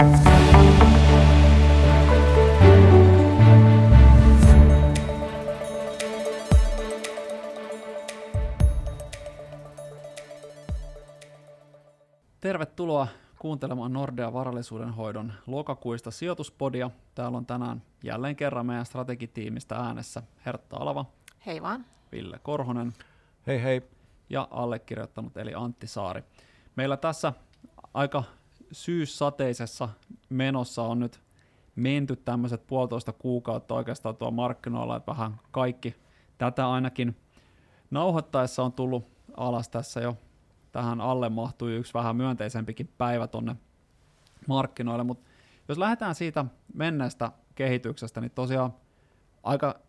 Tervetuloa kuuntelemaan Nordea varallisuuden hoidon lokakuista sijoituspodia. Täällä on tänään jälleen kerran meidän strategitiimistä äänessä Hertta Alava. Hei vaan. Ville Korhonen. Hei hei. Ja allekirjoittanut eli Antti Saari. Meillä tässä aika syyssateisessa menossa on nyt menty tämmöiset puolitoista kuukautta oikeastaan tuo markkinoilla, että vähän kaikki tätä ainakin nauhoittaessa on tullut alas tässä jo tähän alle mahtui yksi vähän myönteisempikin päivä tonne markkinoille, mutta jos lähdetään siitä menneestä kehityksestä, niin tosiaan aika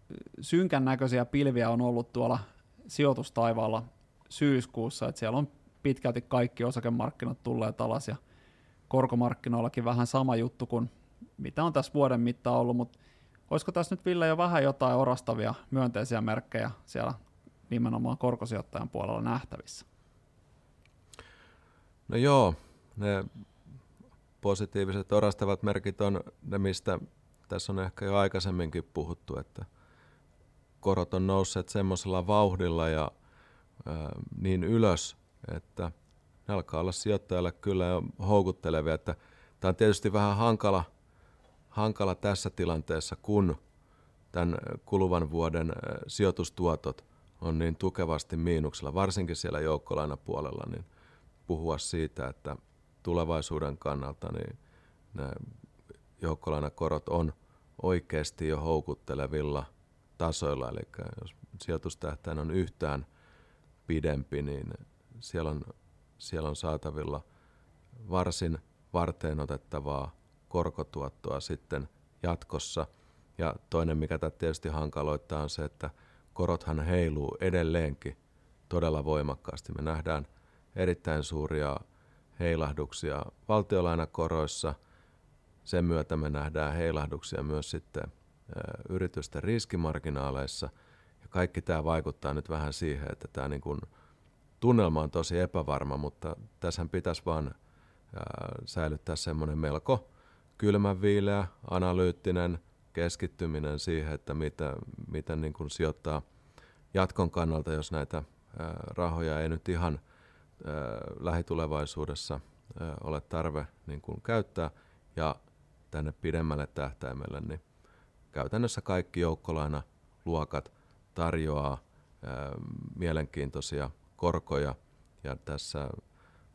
synkän näköisiä pilviä on ollut tuolla sijoitustaivaalla syyskuussa, että siellä on pitkälti kaikki osakemarkkinat tulleet alas ja korkomarkkinoillakin vähän sama juttu kuin mitä on tässä vuoden mittaan ollut, mutta olisiko tässä nyt Ville jo vähän jotain orastavia myönteisiä merkkejä siellä nimenomaan korkosijoittajan puolella nähtävissä? No joo, ne positiiviset orastavat merkit on ne, mistä tässä on ehkä jo aikaisemminkin puhuttu, että korot on nousseet semmoisella vauhdilla ja niin ylös, että ne alkaa olla sijoittajalle kyllä jo houkuttelevia. Että tämä on tietysti vähän hankala, hankala tässä tilanteessa, kun tämän kuluvan vuoden sijoitustuotot on niin tukevasti miinuksella, varsinkin siellä joukkolainapuolella, niin – puhua siitä, että tulevaisuuden kannalta niin nämä joukkolainakorot on oikeasti jo houkuttelevilla tasoilla, eli jos sijoitustähtäin on yhtään pidempi, niin siellä on, siellä on saatavilla varsin varteen otettavaa korkotuottoa sitten jatkossa. Ja toinen, mikä tätä tietysti hankaloittaa, on se, että korothan heiluu edelleenkin todella voimakkaasti. Me nähdään – erittäin suuria heilahduksia valtiolainakoroissa. Sen myötä me nähdään heilahduksia myös sitten yritysten riskimarginaaleissa. Ja kaikki tämä vaikuttaa nyt vähän siihen, että tämä niin kuin tunnelma on tosi epävarma, mutta tässä pitäisi vaan säilyttää semmoinen melko kylmänviileä, analyyttinen keskittyminen siihen, että mitä, miten niin kuin sijoittaa jatkon kannalta, jos näitä rahoja ei nyt ihan – lähitulevaisuudessa ole tarve niin kuin käyttää. Ja tänne pidemmälle tähtäimelle, niin käytännössä kaikki joukkolaina luokat tarjoaa mielenkiintoisia korkoja ja tässä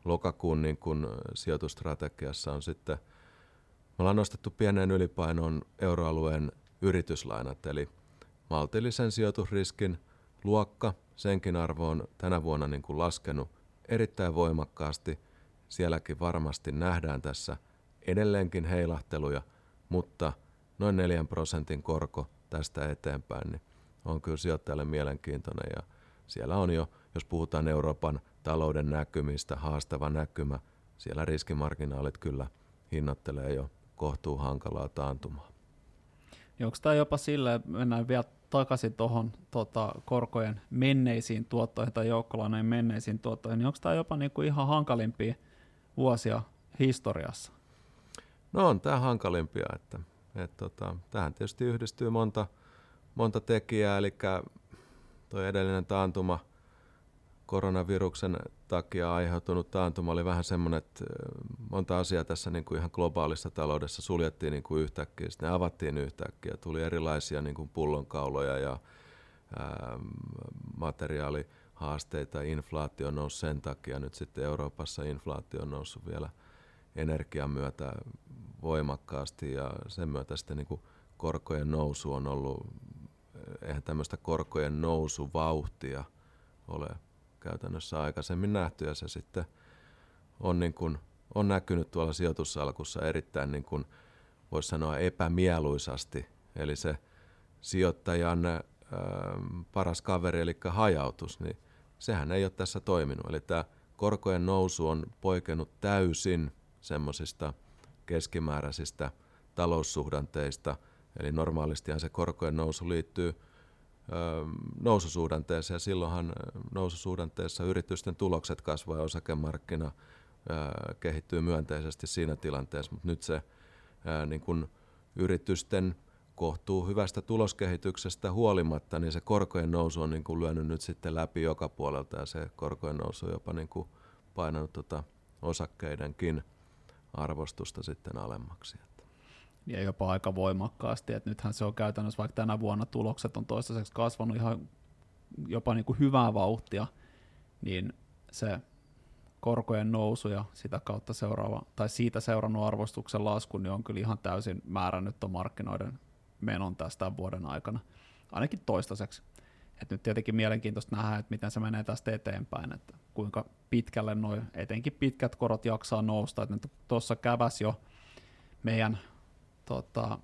lokakuun niin kun sijoitustrategiassa on sitten, me ollaan nostettu pieneen ylipainoon euroalueen yrityslainat, eli maltillisen sijoitusriskin luokka, senkin arvo on tänä vuonna niin kuin laskenut erittäin voimakkaasti. Sielläkin varmasti nähdään tässä edelleenkin heilahteluja, mutta noin 4 prosentin korko tästä eteenpäin niin on kyllä sijoittajalle mielenkiintoinen ja siellä on jo, jos puhutaan Euroopan talouden näkymistä, haastava näkymä, siellä riskimarginaalit kyllä hinnoittelee jo kohtuu hankalaa taantumaa. Onko tämä jopa sille, mennään vielä takaisin tuohon tota, korkojen menneisiin tuottoihin tai joukkolainojen menneisiin tuottoihin, niin onko tämä jopa niinku ihan hankalimpia vuosia historiassa? No on tämä hankalimpia, että et, tota, tähän tietysti yhdistyy monta, monta tekijää, eli tuo edellinen taantuma – koronaviruksen takia aiheutunut taantuma oli vähän semmoinen, että monta asiaa tässä niin kuin ihan globaalissa taloudessa suljettiin niin kuin yhtäkkiä, sitten ne avattiin yhtäkkiä, tuli erilaisia niin kuin pullonkauloja ja ää, materiaalihaasteita, inflaatio nousi sen takia, nyt sitten Euroopassa inflaatio on noussut vielä energian myötä voimakkaasti ja sen myötä sitten niin kuin korkojen nousu on ollut, eihän tämmöistä korkojen nousuvauhtia ole käytännössä aikaisemmin nähty ja se sitten on, niin kuin, on näkynyt tuolla sijoitussalkussa erittäin niin kuin, voisi sanoa epämieluisasti. Eli se sijoittajan ää, paras kaveri, eli hajautus, niin sehän ei ole tässä toiminut. Eli tämä korkojen nousu on poikennut täysin semmoisista keskimääräisistä taloussuhdanteista. Eli normaalistihan se korkojen nousu liittyy noususuhdanteeseen ja silloinhan noususuhdanteessa yritysten tulokset kasvaa ja osakemarkkina kehittyy myönteisesti siinä tilanteessa, mutta nyt se niin kun yritysten kohtuu hyvästä tuloskehityksestä huolimatta, niin se korkojen nousu on niin kuin lyönyt nyt sitten läpi joka puolelta ja se korkojen nousu on jopa niin kuin painanut tota osakkeidenkin arvostusta sitten alemmaksi. Ja jopa aika voimakkaasti, että nythän se on käytännössä, vaikka tänä vuonna tulokset on toistaiseksi kasvanut ihan jopa niin kuin hyvää vauhtia, niin se korkojen nousu ja sitä kautta seuraava, tai siitä seurannut arvostuksen lasku, niin on kyllä ihan täysin määrännyt tuon markkinoiden menon tästä vuoden aikana, ainakin toistaiseksi. Et nyt tietenkin mielenkiintoista nähdä, että miten se menee tästä eteenpäin, että kuinka pitkälle noin etenkin pitkät korot jaksaa nousta. Että tuossa käväs jo meidän tota,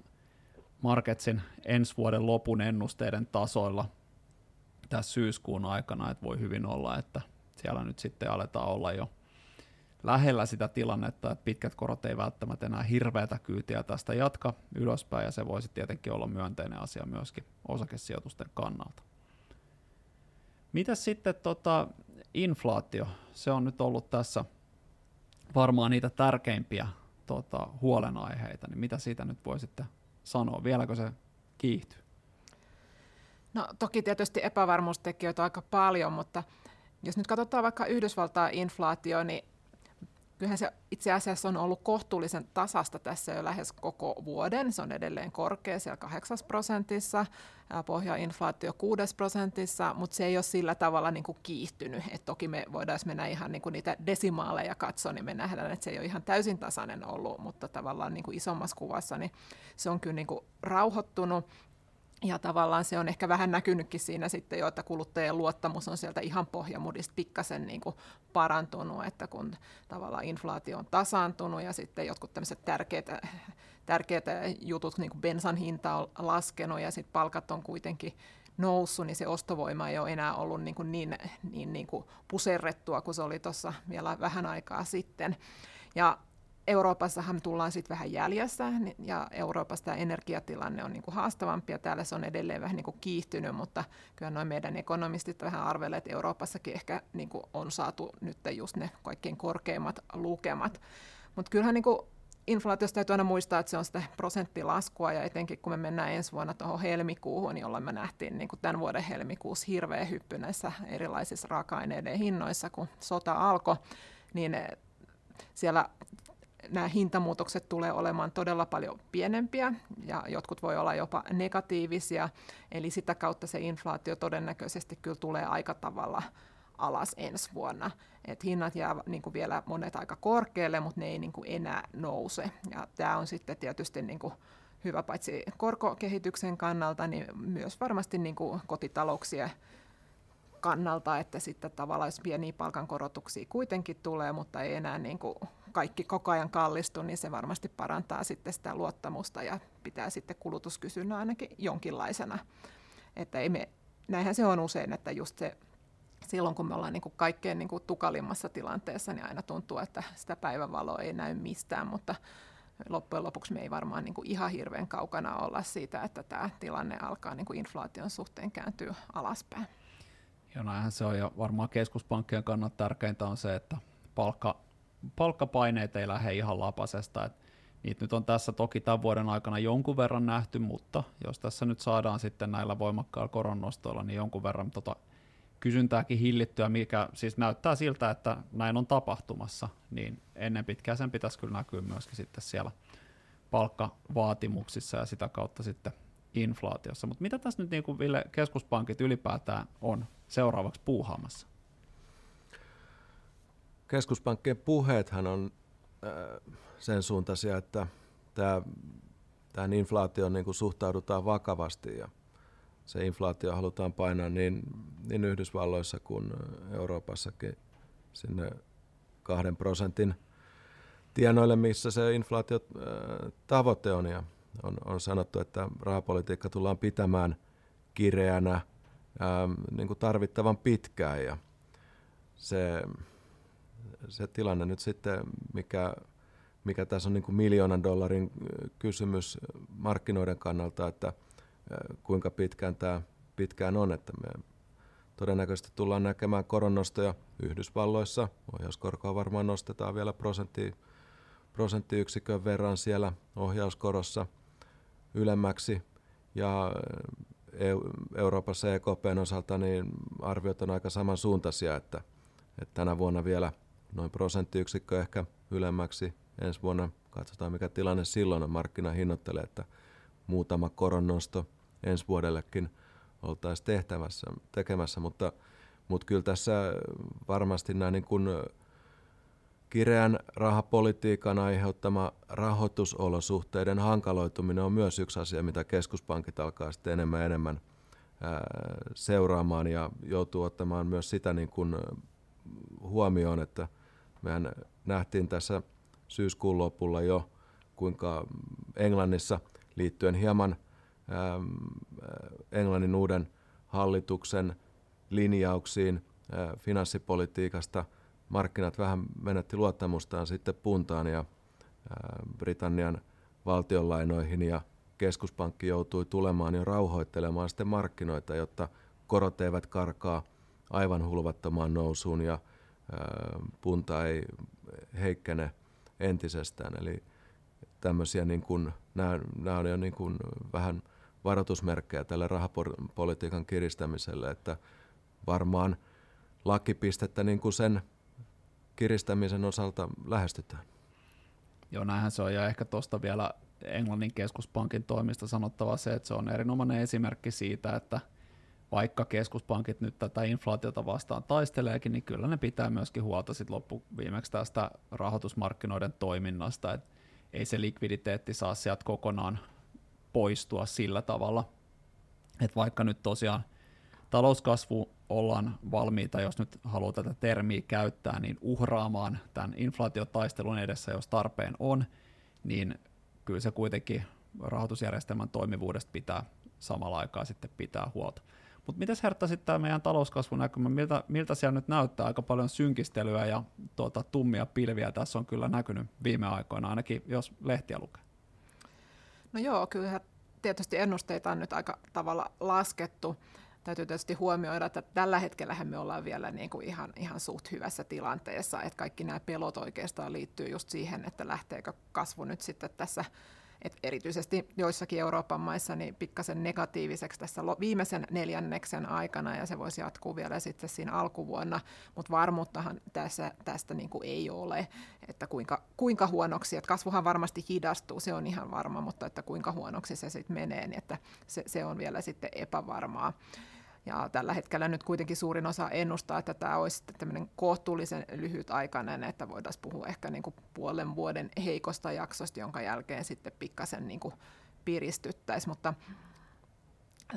Marketsin ensi vuoden lopun ennusteiden tasoilla tässä syyskuun aikana, että voi hyvin olla, että siellä nyt sitten aletaan olla jo lähellä sitä tilannetta, että pitkät korot ei välttämättä enää hirveätä kyytiä tästä jatka ylöspäin, ja se voisi tietenkin olla myönteinen asia myöskin osakesijoitusten kannalta. Mitäs sitten tota, inflaatio? Se on nyt ollut tässä varmaan niitä tärkeimpiä tota, huolenaiheita, niin mitä siitä nyt voisitte sanoa? Vieläkö se kiihtyy? No toki tietysti epävarmuustekijöitä on aika paljon, mutta jos nyt katsotaan vaikka Yhdysvaltain inflaatio, niin kyllähän se itse asiassa on ollut kohtuullisen tasasta tässä jo lähes koko vuoden. Se on edelleen korkea siellä 8 prosentissa, pohjainflaatio 6 prosentissa, mutta se ei ole sillä tavalla niin kuin kiihtynyt. Et toki me voidaan mennä ihan niin kuin niitä desimaaleja katsoa, niin me nähdään, että se ei ole ihan täysin tasainen ollut, mutta tavallaan niin kuin isommassa kuvassa niin se on kyllä niin kuin rauhoittunut. Ja tavallaan se on ehkä vähän näkynytkin siinä sitten jo, että kuluttajien luottamus on sieltä ihan pohjamudista pikkasen niin kuin parantunut, että kun tavallaan inflaatio on tasaantunut ja sitten jotkut tämmöiset tärkeät, tärkeät jutut, niin kuin bensan hinta on laskenut ja sitten palkat on kuitenkin noussut, niin se ostovoima ei ole enää ollut niin, kuin niin, niin, niin kuin puserrettua kuin se oli tuossa vielä vähän aikaa sitten. Ja Euroopassahan tullaan sitten vähän jäljessä, ja Euroopassa tämä energiatilanne on niinku haastavampi, ja täällä se on edelleen vähän niinku kiihtynyt, mutta kyllä noin meidän ekonomistit vähän arvelee, että Euroopassakin ehkä niinku on saatu nyt just ne kaikkein korkeimmat lukemat. Mutta kyllähän niinku inflaatiosta täytyy aina muistaa, että se on sitä prosenttilaskua, ja etenkin kun me mennään ensi vuonna tuohon helmikuuhun, jolloin me nähtiin niin kuin tämän vuoden helmikuussa hirveä hyppy näissä erilaisissa raaka-aineiden hinnoissa, kun sota alkoi, niin siellä nämä hintamuutokset tulee olemaan todella paljon pienempiä ja jotkut voi olla jopa negatiivisia, eli sitä kautta se inflaatio todennäköisesti kyllä tulee aika tavalla alas ensi vuonna. Et hinnat jää niin kuin vielä monet aika korkealle, mutta ne ei niin kuin enää nouse. Ja tämä on sitten tietysti niin kuin hyvä paitsi korkokehityksen kannalta, niin myös varmasti niin kuin kotitalouksien kannalta, että sitten tavallaan jos pieniä palkankorotuksia kuitenkin tulee, mutta ei enää niin kuin kaikki koko ajan kallistu, niin se varmasti parantaa sitten sitä luottamusta ja pitää sitten kulutuskysynnän ainakin jonkinlaisena. Että ei me, näinhän se on usein, että just se silloin kun me ollaan niin kuin kaikkein niin kuin tukalimmassa tilanteessa, niin aina tuntuu, että sitä päivänvaloa ei näy mistään, mutta loppujen lopuksi me ei varmaan niin kuin ihan hirveän kaukana olla siitä, että tämä tilanne alkaa niin kuin inflaation suhteen kääntyä alaspäin. Joo, näinhän se on, ja varmaan keskuspankkien kannalta tärkeintä on se, että palkka, palkkapaineet ei lähde ihan lapasesta, että niitä nyt on tässä toki tämän vuoden aikana jonkun verran nähty, mutta jos tässä nyt saadaan sitten näillä voimakkailla koronnostoilla, niin jonkun verran tota kysyntääkin hillittyä, mikä siis näyttää siltä, että näin on tapahtumassa, niin ennen pitkään sen pitäisi kyllä näkyä myöskin sitten siellä palkkavaatimuksissa ja sitä kautta sitten inflaatiossa. Mutta mitä tässä nyt niin kuin Ville, keskuspankit ylipäätään on seuraavaksi puuhaamassa? Keskuspankkien puheethan on äh, sen suuntaisia, että tähän inflaatioon niin kuin suhtaudutaan vakavasti ja se inflaatio halutaan painaa niin, niin Yhdysvalloissa kuin Euroopassakin sinne kahden prosentin tienoille, missä se inflaatio äh, on. Ja on, on sanottu, että rahapolitiikka tullaan pitämään kireänä ää, niin kuin tarvittavan pitkään ja se, se tilanne nyt sitten, mikä, mikä tässä on niin kuin miljoonan dollarin kysymys markkinoiden kannalta, että kuinka pitkään tämä pitkään on, että me todennäköisesti tullaan näkemään koronnostoja Yhdysvalloissa. Ohjauskorkoa varmaan nostetaan vielä prosentti, prosenttiyksikön verran siellä ohjauskorossa ylemmäksi. Ja Euroopassa EKPn osalta niin arviot on aika samansuuntaisia, että, että tänä vuonna vielä noin prosenttiyksikkö ehkä ylemmäksi. Ensi vuonna katsotaan mikä tilanne silloin on. Markkina hinnoittelee, että muutama koronnosto ensi vuodellekin oltaisiin tehtävässä, tekemässä, mutta, mutta kyllä tässä varmasti nämä niin kuin kireän rahapolitiikan aiheuttama rahoitusolosuhteiden hankaloituminen on myös yksi asia, mitä keskuspankit alkaa sitten enemmän ja enemmän seuraamaan ja joutuu ottamaan myös sitä niin kuin huomioon, että mehän nähtiin tässä syyskuun lopulla jo, kuinka Englannissa liittyen hieman Englannin uuden hallituksen linjauksiin finanssipolitiikasta – markkinat vähän menetti luottamustaan sitten puntaan ja Britannian valtionlainoihin ja keskuspankki joutui tulemaan ja rauhoittelemaan sitten markkinoita, jotta korot eivät karkaa aivan hulvattomaan nousuun ja punta ei heikkene entisestään. Eli tämmöisiä, niin kuin, nämä, nämä on jo niin kuin vähän varoitusmerkkejä tälle rahapolitiikan kiristämiselle, että varmaan lakipistettä niin kuin sen kiristämisen osalta lähestytään. Joo, näinhän se on, ja ehkä tuosta vielä Englannin keskuspankin toimista sanottava se, että se on erinomainen esimerkki siitä, että vaikka keskuspankit nyt tätä inflaatiota vastaan taisteleekin, niin kyllä ne pitää myöskin huolta sit loppuviimeksi tästä rahoitusmarkkinoiden toiminnasta, että ei se likviditeetti saa sieltä kokonaan poistua sillä tavalla, että vaikka nyt tosiaan talouskasvu ollaan valmiita, jos nyt haluaa tätä termiä käyttää, niin uhraamaan tämän inflaatiotaistelun edessä, jos tarpeen on, niin kyllä se kuitenkin rahoitusjärjestelmän toimivuudesta pitää samalla aikaa sitten pitää huolta. Mutta miten Hertta sitten tämä meidän talouskasvunäkymä, miltä, miltä siellä nyt näyttää? Aika paljon synkistelyä ja tuota, tummia pilviä tässä on kyllä näkynyt viime aikoina, ainakin jos lehtiä lukee. No joo, kyllä tietysti ennusteita on nyt aika tavalla laskettu täytyy tietysti huomioida, että tällä hetkellä me ollaan vielä niin kuin ihan, ihan suht hyvässä tilanteessa, että kaikki nämä pelot oikeastaan liittyy just siihen, että lähteekö kasvu nyt sitten tässä et erityisesti joissakin Euroopan maissa niin pikkasen negatiiviseksi tässä viimeisen neljänneksen aikana, ja se voisi jatkuu vielä sitten siinä alkuvuonna, mutta varmuuttahan tässä, tästä niin kuin ei ole, että kuinka, kuinka huonoksi, että kasvuhan varmasti hidastuu, se on ihan varma, mutta että kuinka huonoksi se sitten menee, niin että se, se on vielä sitten epävarmaa. Ja tällä hetkellä nyt kuitenkin suurin osa ennustaa, että tämä olisi tämmöinen kohtuullisen lyhytaikainen, että voitaisiin puhua ehkä niin kuin puolen vuoden heikosta jaksosta, jonka jälkeen sitten pikkasen niin kuin piristyttäisiin. Mutta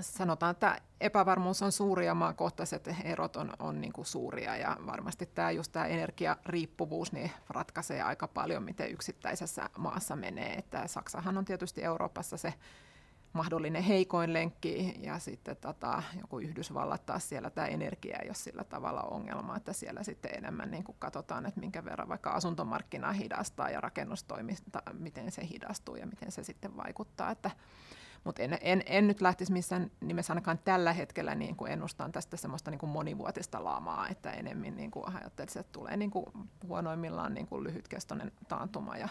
sanotaan, että epävarmuus on suuri ja maakohtaiset erot on, on niin kuin suuria ja varmasti tämä just tämä energiariippuvuus niin ratkaisee aika paljon, miten yksittäisessä maassa menee. Että Saksahan on tietysti Euroopassa se mahdollinen heikoin lenkki ja sitten tota, joku Yhdysvallat taas siellä tämä energia ei ole sillä tavalla ongelma, että siellä sitten enemmän niin kuin katsotaan, että minkä verran vaikka asuntomarkkinaa hidastaa ja rakennustoimista, miten se hidastuu ja miten se sitten vaikuttaa, että mutta en, en, en, nyt lähtisi missään nimessä ainakaan tällä hetkellä niin kuin ennustan tästä semmoista niin kuin monivuotista laamaa, että enemmän niin kuin ajattelisin, että tulee niin kuin huonoimmillaan niin kuin lyhytkestoinen taantuma ja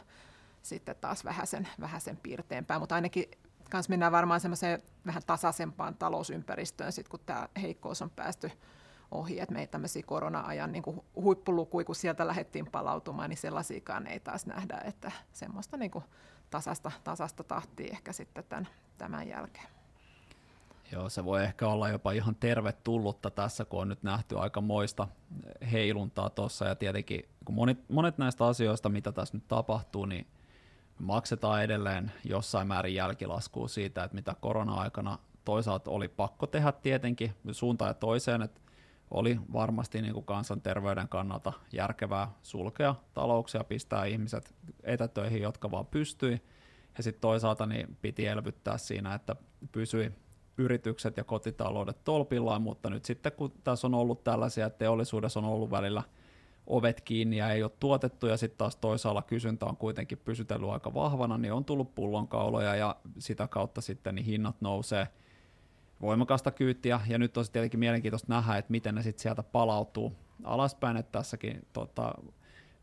sitten taas vähäsen, vähäsen piirteempää, mutta ainakin kanssa mennään varmaan semmoiseen vähän tasaisempaan talousympäristöön, sit kun tämä heikkous on päästy ohi, että meitä tämmöisiä korona-ajan niin kuin huippulukuja, kun sieltä lähdettiin palautumaan, niin sellaisiakaan ei taas nähdä, että semmoista niin kuin tasasta, tasasta tahtia ehkä sitten tämän, tämän jälkeen. Joo, se voi ehkä olla jopa ihan tervetullutta tässä, kun on nyt nähty aika moista heiluntaa tuossa, ja tietenkin kun monet, monet näistä asioista, mitä tässä nyt tapahtuu, niin maksetaan edelleen jossain määrin jälkilaskua siitä, että mitä korona-aikana toisaalta oli pakko tehdä tietenkin suuntaan ja toiseen, että oli varmasti niin kuin kansanterveyden kannalta järkevää sulkea talouksia, pistää ihmiset etätöihin, jotka vaan pystyi, ja sitten toisaalta niin piti elvyttää siinä, että pysyi yritykset ja kotitaloudet tolpillaan, mutta nyt sitten kun tässä on ollut tällaisia, että teollisuudessa on ollut välillä – ovet kiinni ja ei ole tuotettu. Ja sitten taas toisaalla kysyntä on kuitenkin pysytellyt aika vahvana, niin on tullut pullonkauloja ja sitä kautta sitten niin hinnat nousee. voimakasta kyytiä, ja nyt on tietenkin mielenkiintoista nähdä, että miten ne sitten sieltä palautuu alaspäin, että tässäkin tota,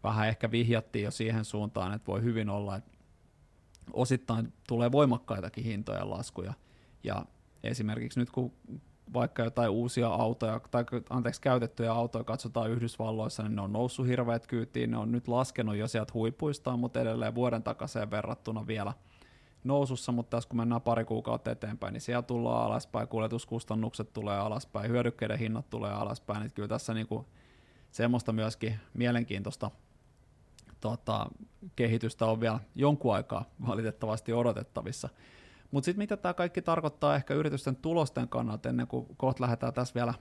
vähän ehkä vihjattiin jo siihen suuntaan, että voi hyvin olla, että osittain tulee voimakkaitakin hintojen laskuja, ja esimerkiksi nyt kun vaikka jotain uusia autoja, tai anteeksi, käytettyjä autoja katsotaan Yhdysvalloissa, niin ne on noussut hirveät kyytiin, ne on nyt laskenut jo sieltä huipuistaan, mutta edelleen vuoden takaisin verrattuna vielä nousussa, mutta tässä kun mennään pari kuukautta eteenpäin, niin siellä tullaan alaspäin, kuljetuskustannukset tulee alaspäin, hyödykkeiden hinnat tulee alaspäin, niin kyllä tässä niinku semmoista myöskin mielenkiintoista tota, kehitystä on vielä jonkun aikaa valitettavasti odotettavissa. Mutta sitten mitä tämä kaikki tarkoittaa ehkä yritysten tulosten kannalta, ennen kuin kohta lähdetään tässä vielä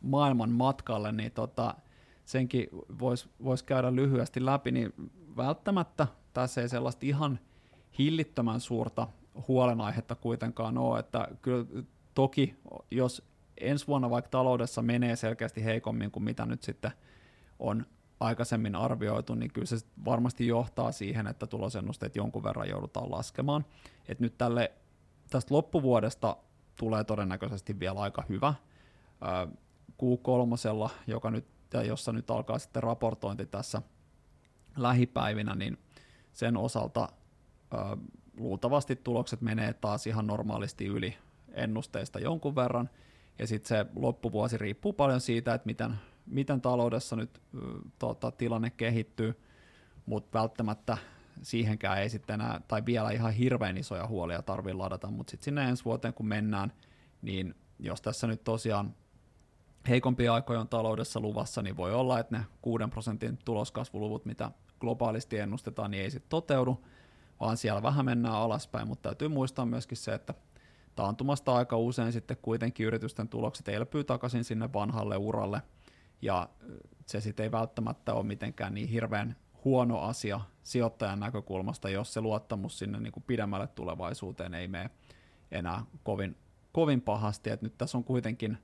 maailman matkalle, niin tota, senkin voisi vois käydä lyhyesti läpi, niin välttämättä tässä ei sellaista ihan hillittömän suurta huolenaihetta kuitenkaan ole, että kyllä toki jos ensi vuonna vaikka taloudessa menee selkeästi heikommin kuin mitä nyt sitten on aikaisemmin arvioitu, niin kyllä se varmasti johtaa siihen, että tulosennusteet jonkun verran joudutaan laskemaan. Et nyt tälle, tästä loppuvuodesta tulee todennäköisesti vielä aika hyvä. Q3, joka nyt, ja jossa nyt alkaa sitten raportointi tässä lähipäivinä, niin sen osalta luultavasti tulokset menee taas ihan normaalisti yli ennusteista jonkun verran, ja sitten se loppuvuosi riippuu paljon siitä, että miten miten taloudessa nyt tota, tilanne kehittyy, mutta välttämättä siihenkään ei sitten enää, tai vielä ihan hirveän isoja huolia tarvitse ladata, mutta sitten sinne ensi vuoteen kun mennään, niin jos tässä nyt tosiaan heikompia aikoja on taloudessa luvassa, niin voi olla, että ne 6 prosentin tuloskasvuluvut, mitä globaalisti ennustetaan, niin ei sitten toteudu, vaan siellä vähän mennään alaspäin, mutta täytyy muistaa myöskin se, että taantumasta aika usein sitten kuitenkin yritysten tulokset elpyy takaisin sinne vanhalle uralle – ja se sitten ei välttämättä ole mitenkään niin hirveän huono asia sijoittajan näkökulmasta, jos se luottamus sinne niin kuin pidemmälle tulevaisuuteen ei mene enää kovin, kovin pahasti. Et nyt tässä on kuitenkin,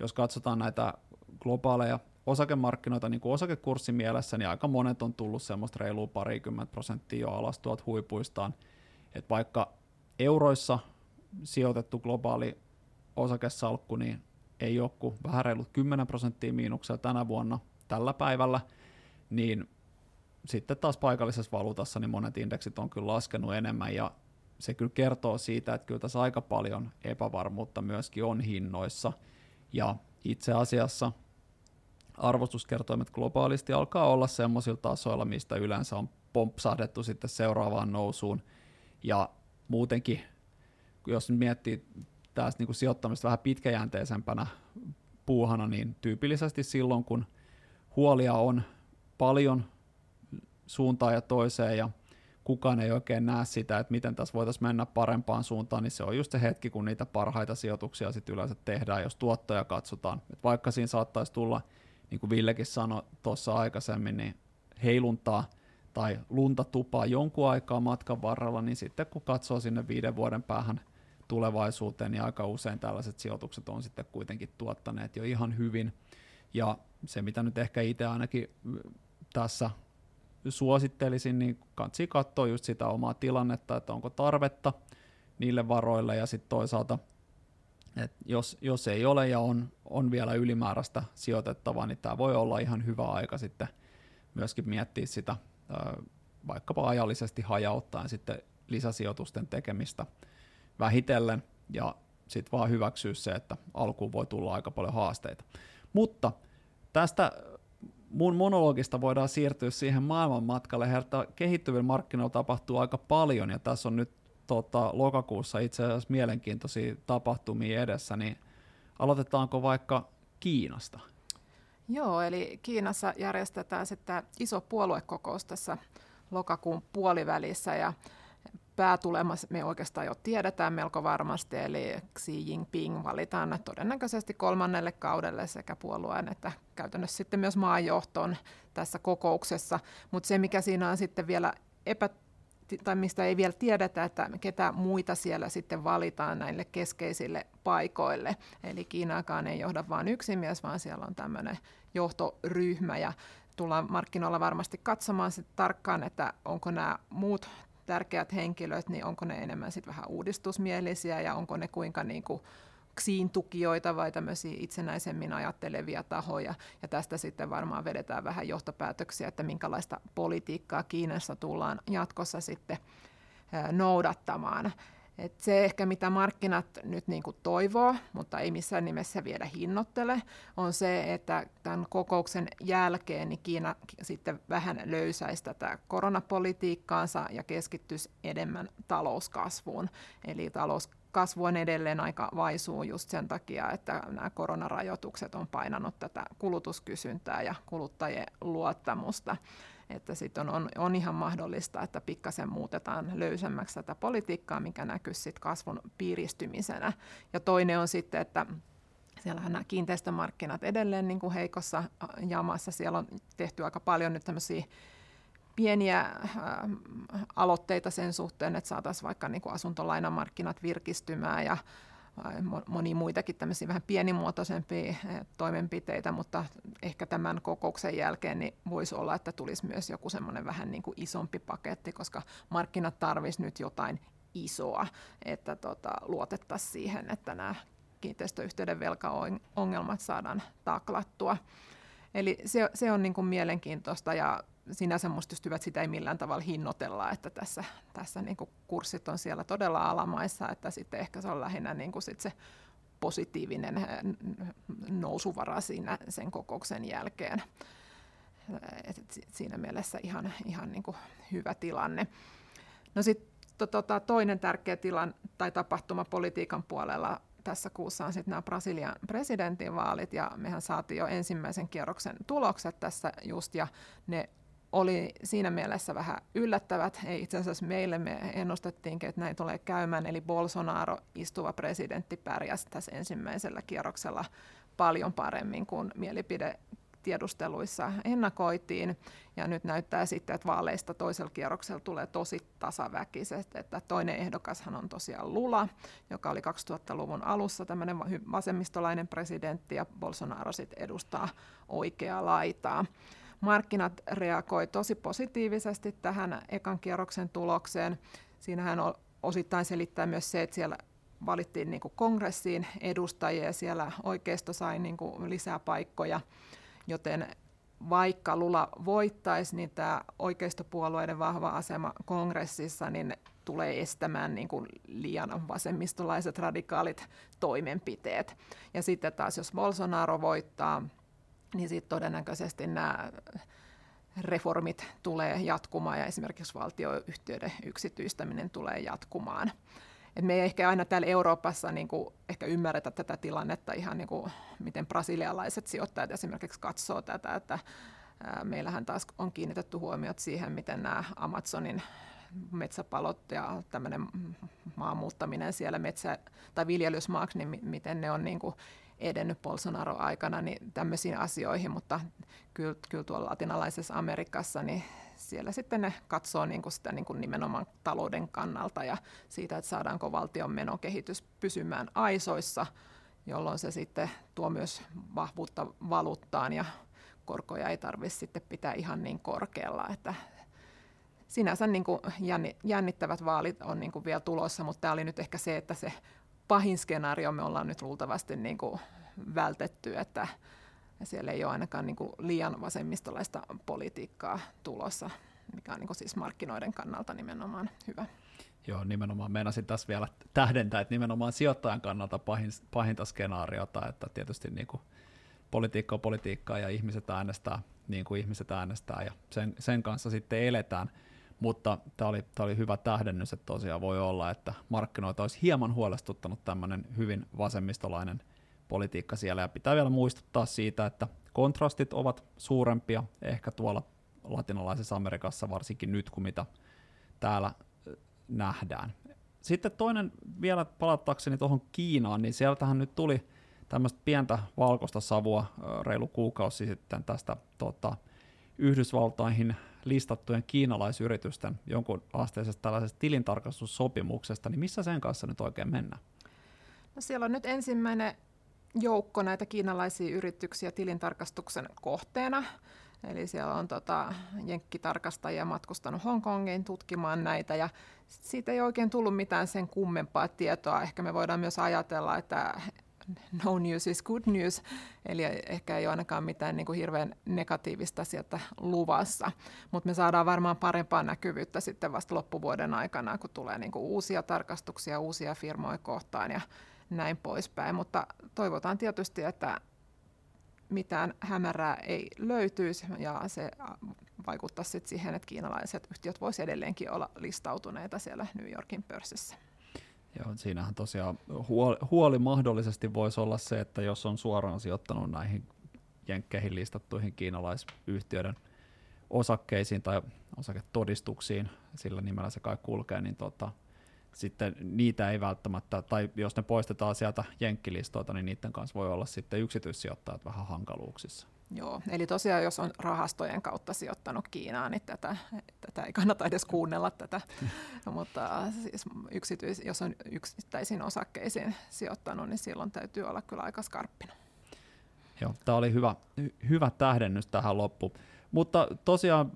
jos katsotaan näitä globaaleja osakemarkkinoita niin kuin osakekurssin mielessä, niin aika monet on tullut semmoista reilua parikymmentä prosenttia jo alas tuolta huipuistaan. Et vaikka euroissa sijoitettu globaali osakesalkku, niin ei ole kuin vähän reilut 10 prosenttia miinuksella tänä vuonna tällä päivällä, niin sitten taas paikallisessa valuutassa niin monet indeksit on kyllä laskenut enemmän ja se kyllä kertoo siitä, että kyllä tässä aika paljon epävarmuutta myöskin on hinnoissa. Ja itse asiassa arvostuskertoimet globaalisti alkaa olla semmoisilla tasoilla, mistä yleensä on pompsahdettu sitten seuraavaan nousuun. Ja muutenkin, jos miettii taas niin kuin sijoittamista vähän pitkäjänteisempänä puuhana, niin tyypillisesti silloin, kun huolia on paljon suuntaan ja toiseen ja kukaan ei oikein näe sitä, että miten tässä voitaisiin mennä parempaan suuntaan, niin se on just se hetki, kun niitä parhaita sijoituksia sitten yleensä tehdään, jos tuottoja katsotaan. Et vaikka siinä saattaisi tulla, niin kuin Villekin sanoi tuossa aikaisemmin, niin heiluntaa tai lunta tupaa jonkun aikaa matkan varrella, niin sitten kun katsoo sinne viiden vuoden päähän – tulevaisuuteen, niin aika usein tällaiset sijoitukset on sitten kuitenkin tuottaneet jo ihan hyvin. Ja se, mitä nyt ehkä itse ainakin tässä suosittelisin, niin kansi katsoa just sitä omaa tilannetta, että onko tarvetta niille varoille ja sitten toisaalta, että jos, jos ei ole ja on, on vielä ylimääräistä sijoitettavaa, niin tämä voi olla ihan hyvä aika sitten myöskin miettiä sitä vaikkapa ajallisesti hajauttaen sitten lisäsijoitusten tekemistä – vähitellen ja sitten vaan hyväksyä se, että alkuun voi tulla aika paljon haasteita. Mutta tästä mun monologista voidaan siirtyä siihen maailmanmatkalle. Herta kehittyvillä markkinoilla tapahtuu aika paljon ja tässä on nyt tota, lokakuussa itse asiassa mielenkiintoisia tapahtumia edessä, niin aloitetaanko vaikka Kiinasta? Joo, eli Kiinassa järjestetään sitten iso puoluekokous tässä lokakuun puolivälissä ja päätulema me oikeastaan jo tiedetään melko varmasti, eli Xi Jinping valitaan todennäköisesti kolmannelle kaudelle sekä puolueen että käytännössä sitten myös maanjohtoon tässä kokouksessa. Mutta se, mikä siinä on sitten vielä epä tai mistä ei vielä tiedetä, että ketä muita siellä sitten valitaan näille keskeisille paikoille. Eli Kiinaakaan ei johda vain yksi mies, vaan siellä on tämmöinen johtoryhmä ja tullaan markkinoilla varmasti katsomaan sitten tarkkaan, että onko nämä muut tärkeät henkilöt, niin onko ne enemmän sit vähän uudistusmielisiä ja onko ne kuinka niin kuin Xiin-tukijoita vai tämmöisiä itsenäisemmin ajattelevia tahoja. Ja tästä sitten varmaan vedetään vähän johtopäätöksiä, että minkälaista politiikkaa Kiinassa tullaan jatkossa sitten noudattamaan. Et se ehkä, mitä markkinat nyt niin kuin toivoo, mutta ei missään nimessä vielä hinnoittele, on se, että tämän kokouksen jälkeen niin Kiina sitten vähän löysäisi tätä koronapolitiikkaansa ja keskittyisi enemmän talouskasvuun. Eli talouskasvu on edelleen aika vaisuu just sen takia, että nämä koronarajoitukset on painanut tätä kulutuskysyntää ja kuluttajien luottamusta että sitten on, on, on ihan mahdollista, että pikkasen muutetaan löysemmäksi tätä politiikkaa, mikä näkyy sitten kasvun piiristymisenä. Ja toinen on sitten, että siellähän nämä kiinteistömarkkinat edelleen niin kuin heikossa jamassa. Siellä on tehty aika paljon nyt tämmöisiä pieniä äh, aloitteita sen suhteen, että saataisiin vaikka niin kuin asuntolainamarkkinat virkistymään ja moni muitakin tämmöisiä vähän pienimuotoisempia eh, toimenpiteitä, mutta ehkä tämän kokouksen jälkeen niin voisi olla, että tulisi myös joku semmoinen vähän niin kuin isompi paketti, koska markkinat tarvitsisi nyt jotain isoa, että tota, luotettaisiin siihen, että nämä kiinteistöyhtiöiden velkaongelmat saadaan taklattua. Eli se, se on niin kuin mielenkiintoista ja sinänsä musta just hyvä, että sitä ei millään tavalla hinnoitella, että tässä, tässä niin kurssit on siellä todella alamaissa, että sitten ehkä se on lähinnä niin sit se positiivinen eh, nousuvara siinä sen kokouksen jälkeen. Et siinä mielessä ihan, ihan niin hyvä tilanne. No sitten to, tota, toinen tärkeä tilan tai tapahtuma politiikan puolella tässä kuussa on sitten nämä Brasilian presidentinvaalit, ja mehän saatiin jo ensimmäisen kierroksen tulokset tässä just, ja ne oli siinä mielessä vähän yllättävät. Ei itse asiassa meille me ennustettiinkin, että näin tulee käymään, eli Bolsonaro, istuva presidentti, pärjäsi tässä ensimmäisellä kierroksella paljon paremmin kuin mielipide tiedusteluissa ennakoitiin. Ja nyt näyttää sitten, että vaaleista toisella kierroksella tulee tosi tasaväkisesti. Että toinen ehdokashan on tosiaan Lula, joka oli 2000-luvun alussa tämmöinen vasemmistolainen presidentti, ja Bolsonaro sitten edustaa oikeaa laitaa markkinat reagoi tosi positiivisesti tähän ekan kierroksen tulokseen. Siinähän osittain selittää myös se, että siellä valittiin niin kuin kongressiin edustajia ja siellä oikeisto sai niin kuin lisää paikkoja, joten vaikka Lula voittaisi, niin tämä oikeistopuolueiden vahva asema kongressissa niin tulee estämään niin kuin liian vasemmistolaiset radikaalit toimenpiteet. Ja sitten taas jos Bolsonaro voittaa, niin sitten todennäköisesti nämä reformit tulee jatkumaan ja esimerkiksi valtioyhtiöiden yksityistäminen tulee jatkumaan. Et me ei ehkä aina täällä Euroopassa niin kuin, ehkä ymmärretä tätä tilannetta ihan niin kuin, miten brasilialaiset sijoittajat esimerkiksi katsoo tätä, että ää, meillähän taas on kiinnitetty huomiot siihen, miten nämä Amazonin metsäpalot ja tämmöinen maanmuuttaminen siellä metsä- tai viljelysmaaksi, niin miten ne on niin kuin edennyt Bolsonaro-aikana niin tämmöisiin asioihin, mutta kyllä, kyllä tuolla latinalaisessa Amerikassa niin siellä sitten ne katsoo niin kuin sitä niin kuin nimenomaan talouden kannalta ja siitä, että saadaanko valtion menokehitys pysymään aisoissa, jolloin se sitten tuo myös vahvuutta valuuttaan ja korkoja ei tarvitse sitten pitää ihan niin korkealla, että sinänsä niin kuin jännittävät vaalit on niin kuin vielä tulossa, mutta tämä oli nyt ehkä se, että se pahin skenaario me ollaan nyt luultavasti niin kuin vältetty, että siellä ei ole ainakaan niin kuin liian vasemmistolaista politiikkaa tulossa, mikä on niin kuin siis markkinoiden kannalta nimenomaan hyvä. Joo, nimenomaan meinasin tässä vielä tähdentää, että nimenomaan sijoittajan kannalta pahin, pahinta skenaariota, että tietysti niin kuin politiikka on politiikkaa ja ihmiset äänestää niin kuin ihmiset äänestää ja sen, sen kanssa sitten eletään. Mutta tämä oli, tämä oli hyvä tähdennys, että tosiaan voi olla, että markkinoita olisi hieman huolestuttanut tämmöinen hyvin vasemmistolainen politiikka siellä. Ja pitää vielä muistuttaa siitä, että kontrastit ovat suurempia ehkä tuolla latinalaisessa Amerikassa varsinkin nyt kuin mitä täällä nähdään. Sitten toinen vielä palattaakseni tuohon Kiinaan, niin sieltähän nyt tuli tämmöistä pientä valkoista savua reilu kuukausi sitten tästä tota, Yhdysvaltaihin listattujen kiinalaisyritysten jonkun asteisesta tällaisesta tilintarkastussopimuksesta, niin missä sen kanssa nyt oikein mennään? No siellä on nyt ensimmäinen joukko näitä kiinalaisia yrityksiä tilintarkastuksen kohteena. Eli siellä on tota, jenkkitarkastajia matkustanut Hongkongiin tutkimaan näitä ja siitä ei oikein tullut mitään sen kummempaa tietoa. Ehkä me voidaan myös ajatella, että no news is good news, eli ehkä ei ole ainakaan mitään niin kuin hirveän negatiivista sieltä luvassa, mutta me saadaan varmaan parempaa näkyvyyttä sitten vasta loppuvuoden aikana, kun tulee niin kuin uusia tarkastuksia uusia firmoja kohtaan ja näin poispäin, mutta toivotaan tietysti, että mitään hämärää ei löytyisi ja se vaikuttaa sitten siihen, että kiinalaiset yhtiöt voisivat edelleenkin olla listautuneita siellä New Yorkin pörssissä. Joo, siinähän tosiaan huoli, huoli mahdollisesti voisi olla se, että jos on suoraan sijoittanut näihin jenkkeihin listattuihin kiinalaisyhtiöiden osakkeisiin tai osaketodistuksiin, sillä nimellä se kai kulkee, niin tota, sitten niitä ei välttämättä, tai jos ne poistetaan sieltä jenkkilistoilta, niin niiden kanssa voi olla sitten yksityissijoittajat vähän hankaluuksissa. Joo, eli tosiaan jos on rahastojen kautta sijoittanut Kiinaan, niin tätä, tätä ei kannata edes kuunnella tätä, mutta siis yksityis, jos on yksittäisiin osakkeisiin sijoittanut, niin silloin täytyy olla kyllä aika skarppina. Joo, tämä oli hyvä, hyvä tähdennys tähän loppuun. Mutta tosiaan,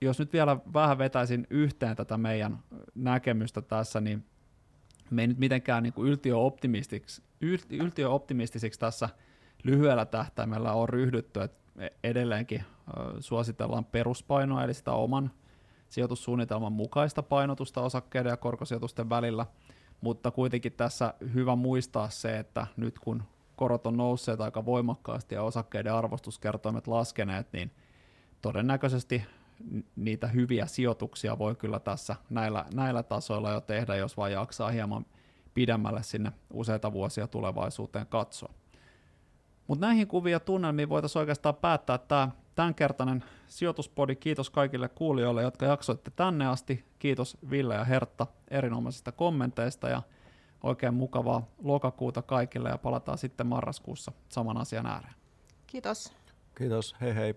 jos nyt vielä vähän vetäisin yhteen tätä meidän näkemystä tässä, niin me ei nyt mitenkään niin yltiöoptimistisiksi, yltiöoptimistisiksi tässä – lyhyellä tähtäimellä on ryhdytty, että edelleenkin suositellaan peruspainoa, eli sitä oman sijoitussuunnitelman mukaista painotusta osakkeiden ja korkosijoitusten välillä, mutta kuitenkin tässä hyvä muistaa se, että nyt kun korot on nousseet aika voimakkaasti ja osakkeiden arvostuskertoimet laskeneet, niin todennäköisesti niitä hyviä sijoituksia voi kyllä tässä näillä, näillä tasoilla jo tehdä, jos vain jaksaa hieman pidemmälle sinne useita vuosia tulevaisuuteen katsoa. Mutta näihin kuvia tunnelmiin voitaisiin oikeastaan päättää tämä tämänkertainen sijoituspodi. Kiitos kaikille kuulijoille, jotka jaksoitte tänne asti. Kiitos Ville ja Hertta erinomaisista kommenteista ja oikein mukavaa lokakuuta kaikille ja palataan sitten marraskuussa saman asian ääreen. Kiitos. Kiitos, hei hei.